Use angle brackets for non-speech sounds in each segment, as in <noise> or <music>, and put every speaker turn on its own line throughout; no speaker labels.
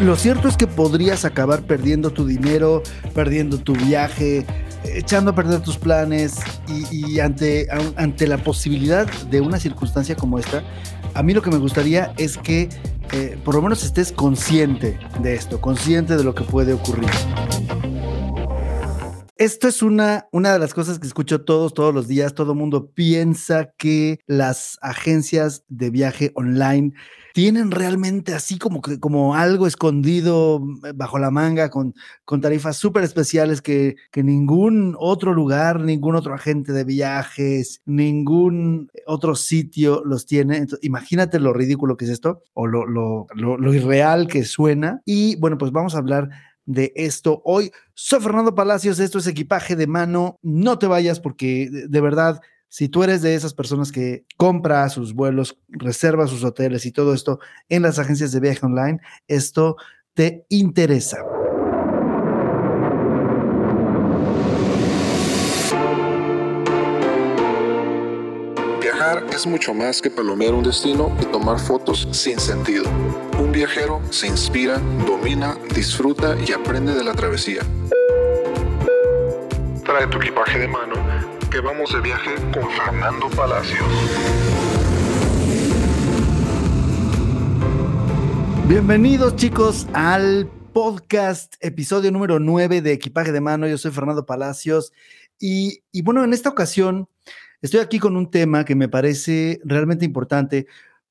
Lo cierto es que podrías acabar perdiendo tu dinero, perdiendo tu viaje, echando a perder tus planes y, ante, ante la posibilidad de una circunstancia como esta, a mí lo que me gustaría es que eh, por lo menos estés consciente de esto, consciente de lo que puede ocurrir. Esto es una, una de las cosas que escucho todos, todos los días. Todo mundo piensa que las agencias de viaje online tienen realmente así como, como algo escondido eh, bajo la manga con, con tarifas súper especiales que, que ningún otro lugar, ningún otro agente de viajes, ningún otro sitio los tiene. imagínate lo ridículo que es esto o lo, lo, lo, lo irreal que suena. Y bueno, pues vamos a hablar de esto hoy. Soy Fernando Palacios, esto es equipaje de mano. No te vayas porque de verdad, si tú eres de esas personas que compra sus vuelos, reserva sus hoteles y todo esto en las agencias de viaje online, esto te interesa.
Viajar es mucho más que palomear un destino y tomar fotos sin sentido viajero se inspira, domina, disfruta y aprende de la travesía. Trae tu equipaje de mano, que vamos de viaje con Fernando Palacios.
Bienvenidos chicos al podcast, episodio número 9 de Equipaje de Mano. Yo soy Fernando Palacios y, y bueno, en esta ocasión estoy aquí con un tema que me parece realmente importante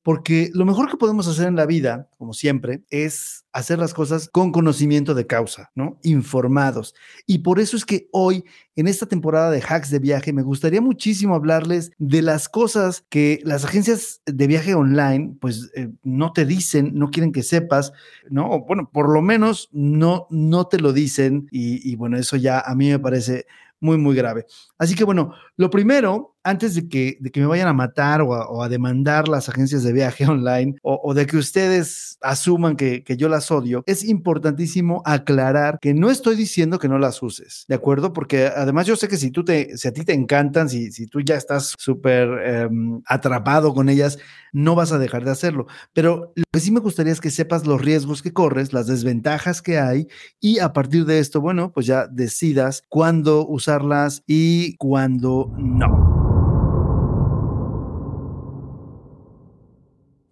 porque lo mejor que podemos hacer en la vida, como siempre, es hacer las cosas con conocimiento de causa, ¿no? Informados. Y por eso es que hoy, en esta temporada de hacks de viaje, me gustaría muchísimo hablarles de las cosas que las agencias de viaje online, pues eh, no te dicen, no quieren que sepas, ¿no? Bueno, por lo menos no, no te lo dicen. Y bueno, eso ya a mí me parece muy, muy grave. Así que bueno, lo primero antes de que, de que me vayan a matar o a, demandar las agencias de viaje <laughs> online o, de que ustedes asuman que, que, yo las odio, es importantísimo aclarar que no estoy diciendo que no las uses, ¿de acuerdo? Porque además yo sé que si, tú te, si a ti te encantan, si, si tú ya estás súper em, atrapado con ellas, no vas a dejar de hacerlo. Pero lo que sí me gustaría es que sepas los riesgos que corres, las desventajas que hay y a partir de esto, bueno, pues ya decidas cuándo usarlas y cuándo no.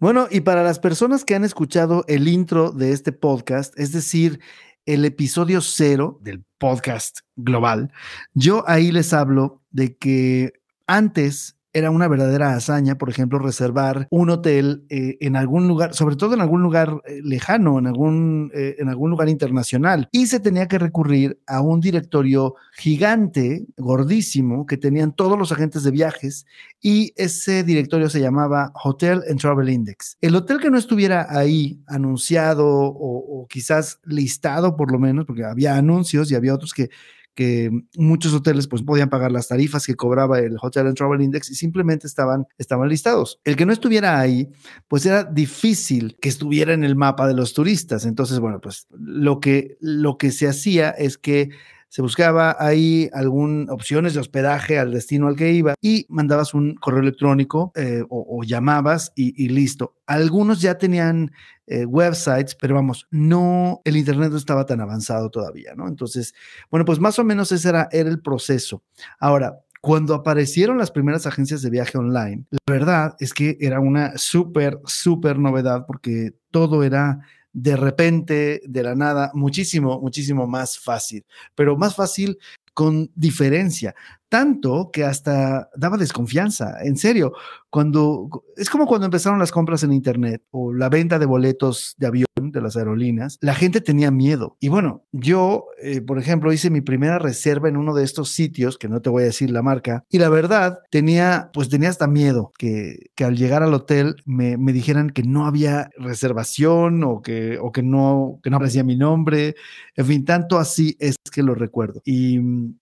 Bueno, y para las personas que han escuchado el intro de este podcast, es decir, el episodio cero del podcast global, yo ahí les hablo de que antes era una verdadera hazaña, por ejemplo, reservar un hotel eh, en algún lugar, sobre todo en algún lugar eh, lejano, en algún, eh, en algún lugar internacional. Y se tenía que recurrir a un directorio gigante, gordísimo, que tenían todos los agentes de viajes y ese directorio se llamaba Hotel and Travel Index. El hotel que no estuviera ahí anunciado o, o quizás listado por lo menos, porque había anuncios y había otros que que muchos hoteles pues podían pagar las tarifas que cobraba el Hotel and Travel Index y simplemente estaban, estaban listados. El que no estuviera ahí, pues era difícil que estuviera en el mapa de los turistas. Entonces, bueno, pues lo que, lo que se hacía es que se buscaba ahí algunas opciones de hospedaje al destino al que iba y mandabas un correo electrónico eh, o, llamabas y, listo. Algunos ya tenían eh, websites, pero vamos, no, el Internet no estaba tan avanzado todavía, ¿no? Entonces, bueno, pues más o menos ese era, era el proceso. Ahora, cuando aparecieron las primeras agencias de viaje online, la verdad es que era una súper, súper novedad porque todo era de repente, de la nada, muchísimo, muchísimo más fácil, pero más fácil con diferencia, tanto que hasta daba desconfianza, en serio, cuando es como cuando empezaron las compras en internet o la venta de boletos de avión de las aerolíneas, la gente tenía miedo. Y bueno, yo, eh, por ejemplo, hice mi primera reserva en uno de estos sitios, que no te voy a decir la marca, y la verdad tenía, pues tenía hasta miedo que, que al llegar al hotel me, me, dijeran que no había reservación o que, o que no, que no aparecía mi nombre. En fin, tanto así es que lo recuerdo. Y,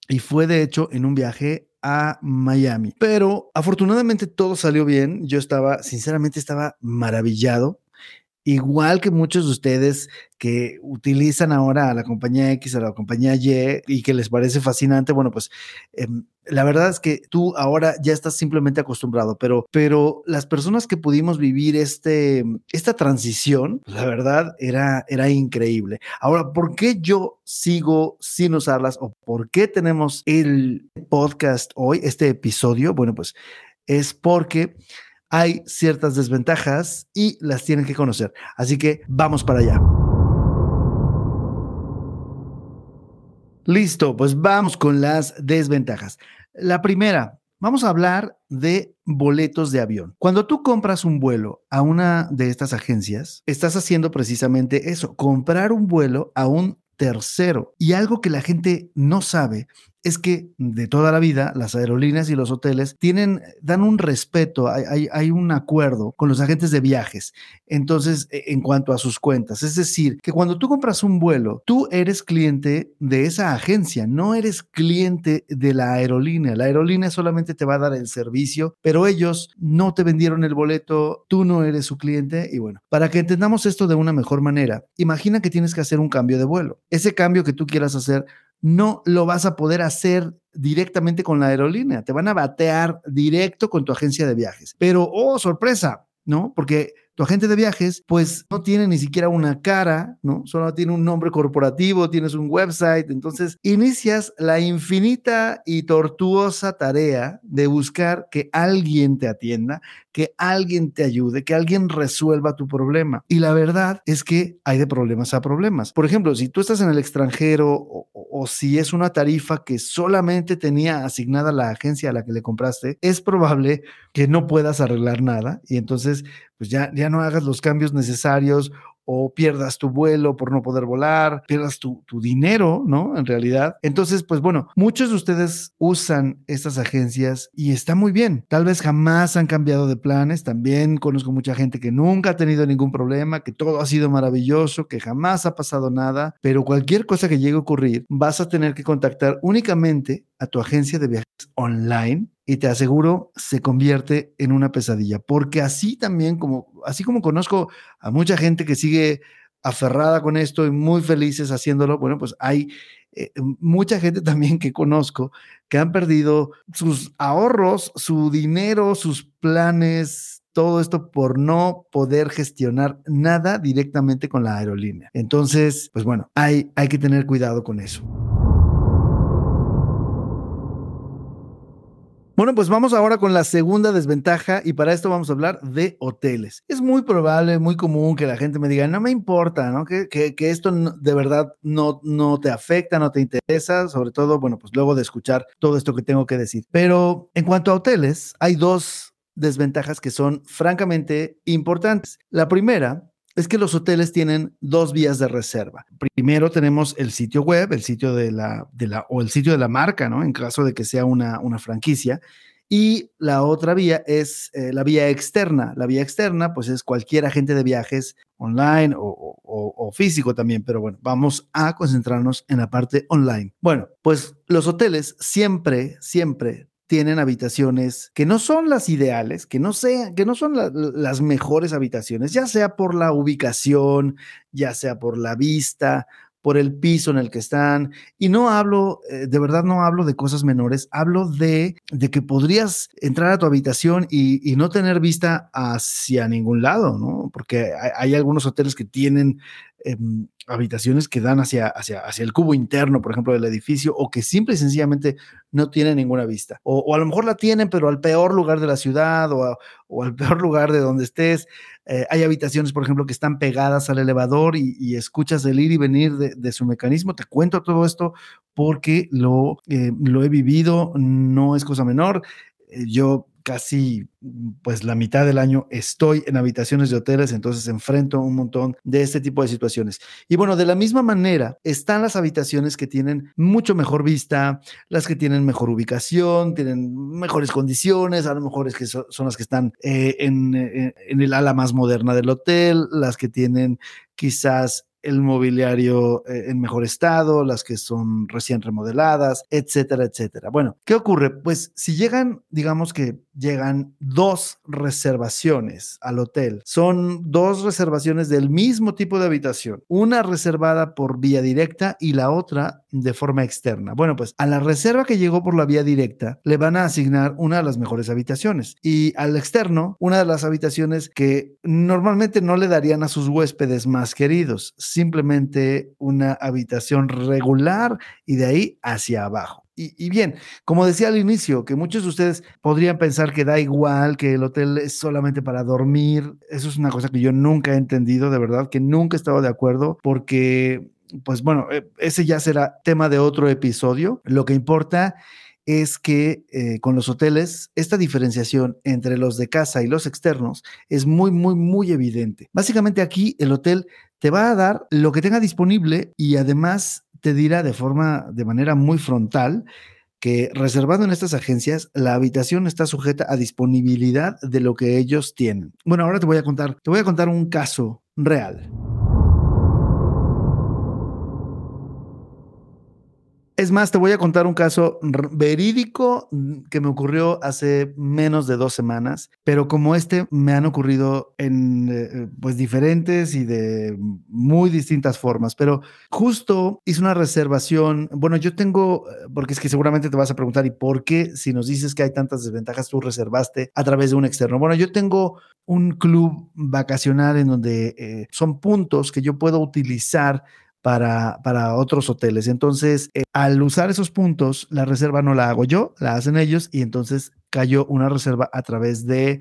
y fue de hecho en un viaje a Miami. Pero afortunadamente todo salió bien. Yo estaba, sinceramente, estaba maravillado igual que muchos de ustedes que utilizan ahora a la compañía X, a la compañía Y y que les parece fascinante, bueno, pues eh, la verdad es que tú ahora ya estás simplemente acostumbrado, pero, pero las personas que pudimos vivir este, esta transición, pues, la verdad era, era increíble. Ahora, ¿por qué yo sigo sin usarlas o por qué tenemos el podcast hoy, este episodio? Bueno, pues es porque hay ciertas desventajas y las tienen que conocer. Así que vamos para allá. Listo, pues vamos con las desventajas. La primera, vamos a hablar de boletos de avión. Cuando tú compras un vuelo a una de estas agencias, estás haciendo precisamente eso, comprar un vuelo a un tercero. Y algo que la gente no sabe es que de toda la vida las aerolíneas y los hoteles tienen, dan un respeto, hay, hay, un acuerdo con los agentes de viajes. Entonces, e, en cuanto a sus cuentas, es decir, que cuando tú compras un vuelo, tú eres cliente de esa agencia, no eres cliente de la aerolínea. La aerolínea solamente te va a dar el servicio, pero ellos no te vendieron el boleto, tú no eres su cliente. Y bueno, para que entendamos esto de una mejor manera, imagina que tienes que hacer un cambio de vuelo. Ese cambio que tú quieras hacer no lo vas a poder hacer directamente con la aerolínea, te van a batear directo con tu agencia de viajes. Pero, oh, sorpresa, ¿no? Porque tu agente de viajes, pues no tiene ni siquiera una cara, ¿no? Solo tiene un nombre corporativo, tienes un website. Entonces, inicias la infinita y tortuosa tarea de buscar que alguien te atienda, que alguien te ayude, que alguien resuelva tu problema. Y la verdad es que hay de problemas a problemas. Por ejemplo, si tú estás en el extranjero o, o si es una tarifa que solamente tenía asignada la agencia a la que le compraste, es probable que no puedas arreglar nada y entonces pues ya, ya no hagas los cambios necesarios o pierdas tu vuelo por no poder volar, pierdas tu, dinero, ¿no? En realidad. Entonces, pues bueno, muchos de ustedes usan estas agencias y está muy bien. Tal vez jamás han cambiado de planes. También conozco mucha gente que nunca ha tenido ningún problema, que todo ha sido maravilloso, que jamás ha pasado nada, pero cualquier cosa que llegue a ocurrir, vas a tener que contactar únicamente a tu agencia de viajes online y te aseguro se convierte en una pesadilla, porque así también como así como conozco a mucha gente que sigue aferrada con esto y muy felices haciéndolo, bueno, pues hay eh, mucha gente también que conozco que han perdido sus ahorros, su dinero, sus planes, todo esto por no poder gestionar nada directamente con la aerolínea. Entonces, pues bueno, hay, hay que tener cuidado con eso. Bueno, pues vamos ahora con la segunda desventaja y para esto vamos a hablar de hoteles. Es muy probable, muy común que la gente me diga, no me importa, ¿no? Que, esto de verdad no, no te afecta, no te interesa, sobre todo, bueno, pues luego de escuchar todo esto que tengo que decir. Pero en cuanto a hoteles, hay dos desventajas que son francamente importantes. La primera es que los hoteles tienen dos vías de reserva. Primero tenemos el sitio web, el sitio de la, o el sitio de la marca, ¿no? En caso de que sea una, una franquicia. Y la otra vía es eh, la vía externa. La vía externa, pues es cualquier agente de viajes online o, o, físico también, pero bueno, vamos a concentrarnos en la parte online. Bueno, pues los hoteles siempre, siempre tienen habitaciones que no son las ideales, que no, sean, que no son las mejores habitaciones, ya sea por la ubicación, ya sea por la vista, por el piso en el que están. Y no hablo, eh, de verdad no hablo de cosas menores, hablo de, de que podrías entrar a tu habitación y, no tener vista hacia ningún lado, ¿no? Porque hay, algunos hoteles que tienen em, habitaciones que dan hacia, hacia, hacia el cubo interno, por ejemplo, del edificio, o que simple y sencillamente no tienen ninguna vista. O, a lo mejor la tienen, pero al peor lugar de la ciudad o, o al peor lugar de donde estés. Eh, hay habitaciones, por ejemplo, que están pegadas al elevador y, escuchas el ir y venir de, su mecanismo. Te cuento todo esto porque lo, eh, lo he vivido, no es cosa menor. Eh, yo casi pues la mitad del año estoy en habitaciones de hoteles, entonces enfrento un montón de este tipo de situaciones. Y bueno, de la misma manera están las habitaciones que tienen mucho mejor vista, las que tienen mejor ubicación, tienen mejores condiciones, a lo mejor es que son, las que están eh, en, eh, en el ala más moderna del hotel, las que tienen quizás el mobiliario eh, en mejor estado, las que son recién remodeladas, etcétera, etcétera. Bueno, ¿qué ocurre? Pues si llegan, digamos que llegan dos reservaciones al hotel, son dos reservaciones del mismo tipo de habitación, una reservada por vía directa y la otra de forma externa. Bueno, pues a la reserva que llegó por la vía directa le van a asignar una de las mejores habitaciones y al externo una de las habitaciones que normalmente no le darían a sus huéspedes más queridos, simplemente una habitación regular y de ahí hacia abajo. Y, bien, como decía al inicio, que muchos de ustedes podrían pensar que da igual, que el hotel es solamente para dormir. Eso es una cosa que yo nunca he entendido, de verdad, que nunca he estado de acuerdo, porque, pues bueno, eh, ese ya será tema de otro episodio. Lo que importa es que eh, con los hoteles esta diferenciación entre los de casa y los externos es muy, muy, muy evidente. Básicamente aquí el hotel te va a dar lo que tenga disponible y además te dirá de forma, de manera muy frontal, que reservado en estas agencias, la habitación está sujeta a disponibilidad de lo que ellos tienen. Bueno, ahora te voy a contar, te voy a contar un caso real. Es más, te voy a contar un caso verídico mm, que me ocurrió hace menos de dos semanas, pero como este me han ocurrido en eh, pues diferentes y de muy distintas formas. Pero justo hice una reservación. Bueno, yo tengo, eh, porque es que seguramente te vas a preguntar, ¿y por qué si nos dices que hay tantas desventajas tú reservaste a través de un externo? Bueno, yo tengo un club vacacional en donde eh, son puntos que yo puedo utilizar para, para otros hoteles. Entonces, eh, al usar esos puntos, la reserva no la hago yo, la hacen ellos y entonces cayó una reserva a través de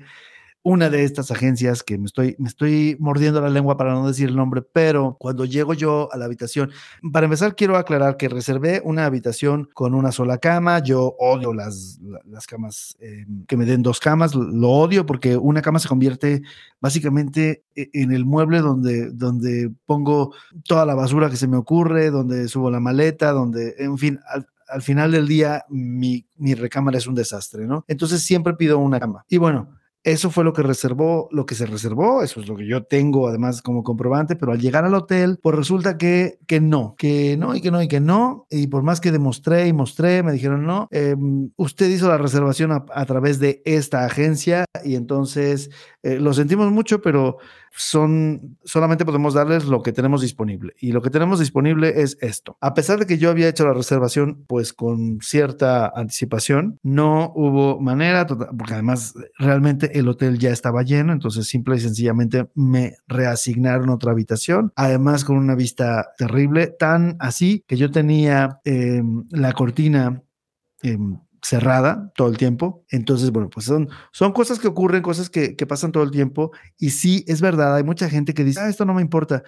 una de estas agencias que me estoy, me estoy mordiendo la lengua para no decir el nombre, pero cuando llego yo a la habitación, para empezar quiero aclarar que reservé una habitación con una sola cama, yo odio las, las camas eh, que me den dos camas, lo odio porque una cama se convierte básicamente e, en el mueble donde, donde pongo toda la basura que se me ocurre, donde subo la maleta, donde, en fin, al, al final del día mi, mi recámara es un desastre, ¿no? Entonces siempre pido una cama. Y bueno, eso fue lo que reservó, lo que se reservó, eso es lo que yo tengo además como comprobante, pero al llegar al hotel, pues resulta que, que no, que no y que no y que no, y por más que demostré y mostré, me dijeron no, em, usted hizo la reservación a, través de esta agencia y entonces eh, lo sentimos mucho, pero son, solamente podemos darles lo que tenemos disponible. Y lo que tenemos disponible es esto. A pesar de que yo había hecho la reservación, pues con cierta anticipación, no hubo manera, porque además realmente el hotel ya estaba lleno, entonces simple y sencillamente me reasignaron otra habitación, además con una vista terrible, tan así que yo tenía em, la cortina em, cerrada todo el tiempo. Entonces, bueno, pues son, son cosas que ocurren, cosas que, que, pasan todo el tiempo. Y sí, es verdad, hay mucha gente que dice, ah, esto no me importa.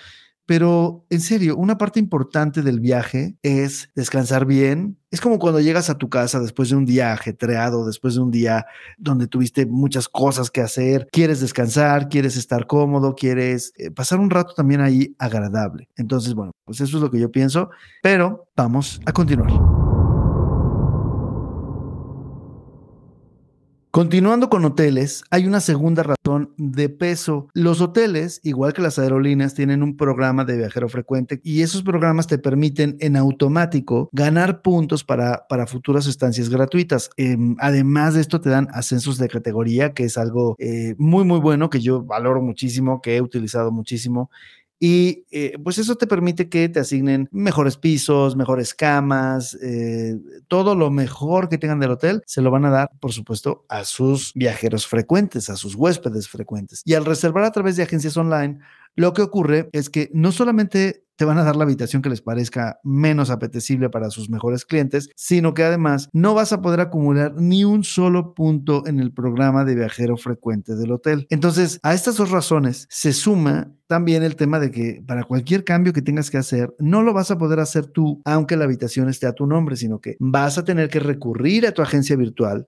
Pero en serio, una parte importante del viaje es descansar bien. Es como cuando llegas a tu casa después de un día ajetreado, después de un día donde tuviste muchas cosas que hacer, quieres descansar, quieres estar cómodo, quieres eh, pasar un rato también ahí agradable. Entonces, bueno, pues eso es lo que yo pienso, pero vamos a continuar. Continuando con hoteles, hay una segunda razón de peso. Los hoteles, igual que las aerolíneas, tienen un programa de viajero frecuente y esos programas te permiten en automático ganar puntos para, futuras estancias gratuitas. Em, además de esto, te dan ascensos de categoría, que es algo eh, muy, muy bueno que yo valoro muchísimo, que he utilizado muchísimo y eh, pues eso te permite que te asignen mejores pisos, mejores camas, eh, todo lo mejor que tengan del hotel se lo van a dar, por supuesto, a sus viajeros frecuentes, a sus huéspedes frecuentes. Y al reservar a través de agencias online, lo que ocurre es que no solamente te van a dar la habitación que les parezca menos apetecible para sus mejores clientes, sino que además no vas a poder acumular ni un solo punto en el programa de viajero frecuente del hotel. Entonces, a estas dos razones se suma también el tema de que para cualquier cambio que tengas que hacer, no lo vas a poder hacer tú, aunque la habitación esté a tu nombre, sino que vas a tener que recurrir a tu agencia virtual.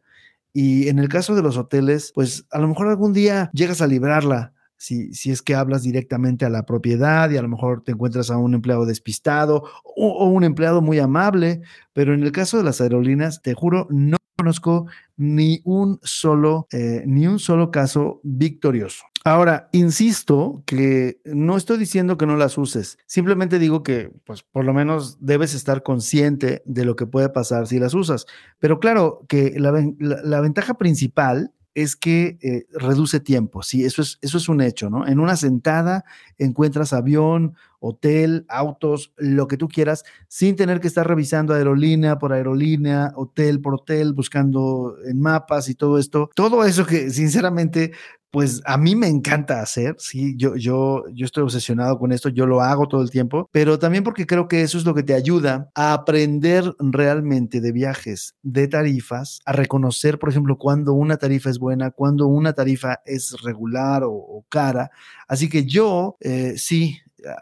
Y en el caso de los hoteles, pues a lo mejor algún día llegas a librarla si, es que hablas directamente a la propiedad y a lo mejor te encuentras a un empleado despistado o, un empleado muy amable, pero en el caso de las aerolíneas, te juro, no conozco ni un solo, eh, ni un solo caso victorioso. Ahora, insisto que no estoy diciendo que no las uses, simplemente digo que, pues, por lo menos debes estar consciente de lo que puede pasar si las usas. Pero claro, que la, la ventaja principal es que eh, reduce tiempo, sí, eso es, eso es un hecho, ¿no? En una sentada encuentras avión, hotel, autos, lo que tú quieras, sin tener que estar revisando aerolínea por aerolínea, hotel por hotel, buscando en mapas y todo esto. Todo eso que sinceramente pues a mí me encanta hacer, sí, yo, yo, yo estoy obsesionado con esto, yo lo hago todo el tiempo, pero también porque creo que eso es lo que te ayuda a aprender realmente de viajes, de tarifas, a reconocer, por ejemplo, cuando una tarifa es buena, cuando una tarifa es regular o, cara. Así que yo, eh, sí,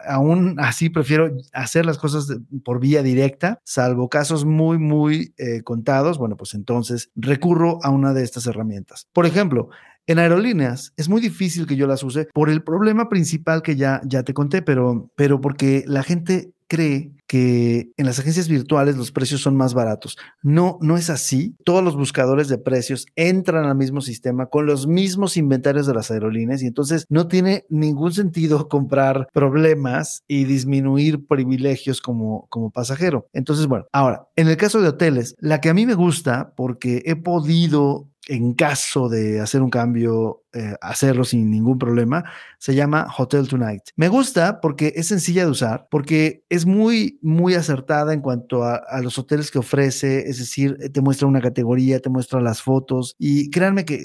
aún así prefiero hacer las cosas por vía directa, salvo casos muy, muy eh, contados. Bueno, pues entonces recurro a una de estas herramientas. Por ejemplo, en aerolíneas es muy difícil que yo las use por el problema principal que ya, ya te conté, pero, pero porque la gente cree que en las agencias virtuales los precios son más baratos. No, no es así. Todos los buscadores de precios entran al mismo sistema con los mismos inventarios de las aerolíneas y entonces no tiene ningún sentido <laughs> comprar problemas y disminuir privilegios como, como pasajero. Entonces, bueno, ahora, en el caso de hoteles, la que a mí me gusta porque he podido en caso de hacer un cambio, eh, hacerlo sin ningún problema, se llama Hotel Tonight. Me gusta porque es sencilla de usar, porque es muy, muy acertada en cuanto a, los hoteles que ofrece, es decir, te muestra una categoría, te muestra las fotos y créanme que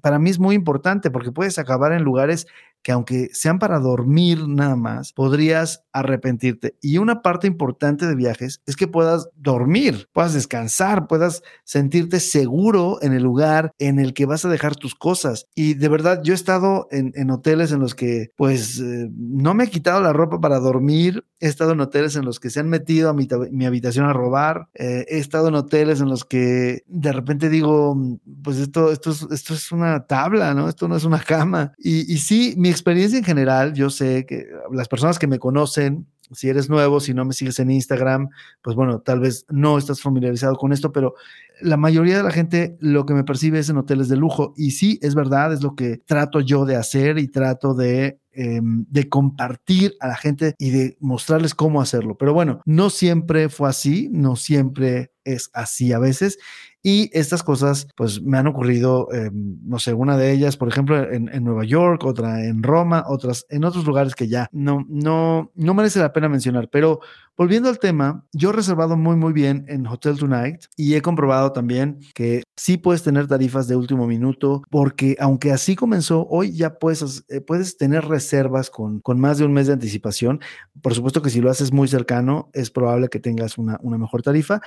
para mí es muy importante porque puedes acabar en lugares que aunque sean para dormir nada más, podrías arrepentirte. Y una parte importante de viajes es que puedas dormir, puedas descansar, puedas sentirte seguro en el lugar en el que vas a dejar tus cosas. Y de verdad, yo he estado en, hoteles en los que pues eh, no me he quitado la ropa para dormir, he estado en hoteles en los que se han metido a mi, mi habitación a robar, eh, he estado en hoteles en los que de repente digo, pues esto, esto, es, esto es una tabla, ¿no? Esto no es una cama. Y, y sí, mi experiencia en general, yo sé que las personas que me conocen, si eres nuevo, si no me sigues en Instagram, pues bueno, tal vez no estás familiarizado con esto, pero la mayoría de la gente lo que me percibe es en hoteles de lujo. Y sí, es verdad, es lo que trato yo de hacer y trato de em, de compartir a la gente y de mostrarles cómo hacerlo. Pero bueno, no siempre fue así, no siempre es así a veces. Y estas cosas, pues me han ocurrido, em, no sé, una de ellas, por ejemplo, en, Nueva York, otra en Roma, otras en otros lugares que ya no, no, no merece la pena mencionar. Pero volviendo al tema, yo he reservado muy, muy bien en Hotel Tonight y he comprobado también que sí puedes tener tarifas de último minuto, porque aunque así comenzó, hoy ya puedes, eh, puedes tener reservas con, con más de un mes de anticipación. Por supuesto que si lo haces muy cercano, es probable que tengas una, una mejor tarifa.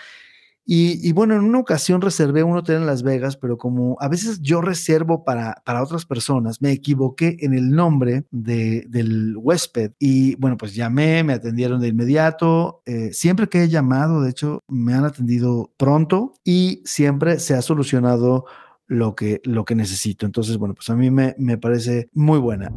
Y, bueno, en una ocasión reservé un hotel en Las Vegas, pero como a veces yo reservo para, para otras personas, me equivoqué en el nombre de, del huésped. Y bueno, pues llamé, me atendieron de inmediato. Eh, siempre que he llamado, de hecho, me han atendido pronto y siempre se ha solucionado lo que, lo que necesito. Entonces, bueno, pues a mí me, me parece muy buena.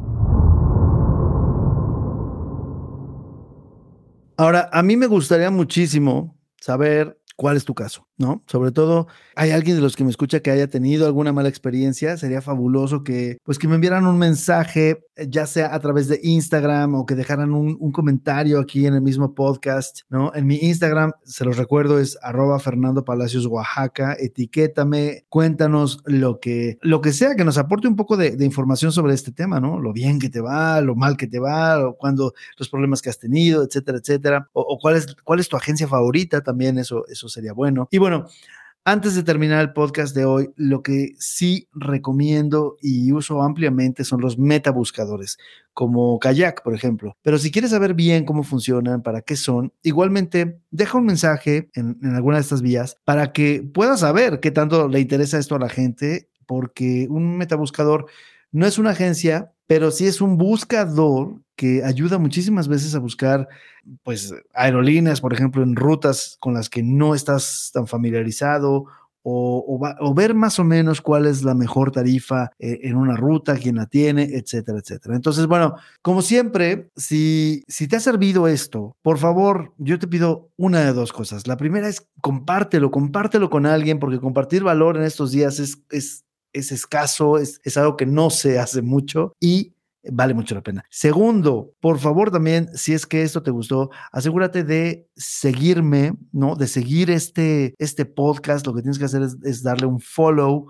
Ahora, a mí me gustaría muchísimo saber cuál es tu caso, ¿no? Sobre todo, hay alguien de los que me escucha que haya tenido alguna mala experiencia, sería fabuloso que, pues, que me enviaran un mensaje, ya sea a través de Instagram o que dejaran un, comentario aquí en el mismo podcast, ¿no? En mi Instagram, se los recuerdo, es arroba Fernando Palacios Oaxaca, etiquétame, cuéntanos lo que, lo que sea que nos aporte un poco de, información sobre este tema, ¿no? Lo bien que te va, lo mal que te va, o cuando los problemas que has tenido, etcétera, etcétera, o, cuál es, cuál es tu agencia favorita, también eso, eso sería bueno, antes de terminar el podcast de hoy, lo que sí recomiendo y uso ampliamente son los metabuscadores, como Kayak, por ejemplo. Pero si quieres saber bien cómo funcionan, para qué son, igualmente deja un mensaje en, en alguna de estas vías para que puedas saber qué tanto le interesa esto a la gente, porque un metabuscador no es una agencia, pero sí es un buscador que ayuda muchísimas veces a buscar, pues, aerolíneas, por ejemplo, en rutas con las que no estás tan familiarizado o, ver más o menos cuál es la mejor tarifa eh, en una ruta, quién la tiene, etcétera, etcétera. Entonces, bueno, como siempre, si, si te ha servido esto, por favor, yo te pido una de dos cosas. La primera es compártelo, compártelo con alguien, porque compartir valor en estos días es, es es escaso, es, es algo que no se hace mucho y vale mucho la pena. Segundo, por favor también, si es que esto te gustó, asegúrate de seguirme, ¿no? De seguir este, este podcast. Lo que tienes que hacer es, darle un follow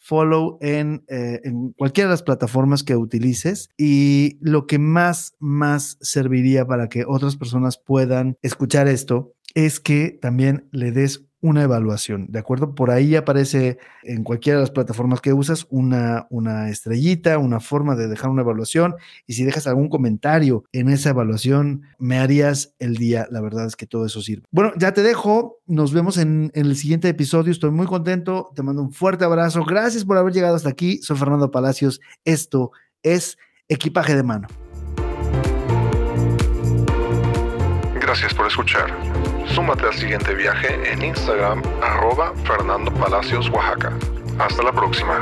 follow en, eh, en, cualquiera de las plataformas que utilices y lo que más, más serviría para que otras personas puedan escuchar esto es que también le des una evaluación, ¿de acuerdo? Por ahí aparece en cualquiera de las plataformas que usas una, una estrellita, una forma de dejar una evaluación y si dejas algún comentario en esa evaluación, me harías el día. La verdad es que todo eso sirve. Bueno, ya te dejo, nos vemos en, en el siguiente episodio, estoy muy contento, te mando un fuerte abrazo, gracias por haber llegado hasta aquí, soy Fernando Palacios, esto es equipaje de mano.
Gracias por escuchar. Súmate al siguiente viaje en Instagram, arroba Fernando Palacios, Oaxaca. Hasta la próxima.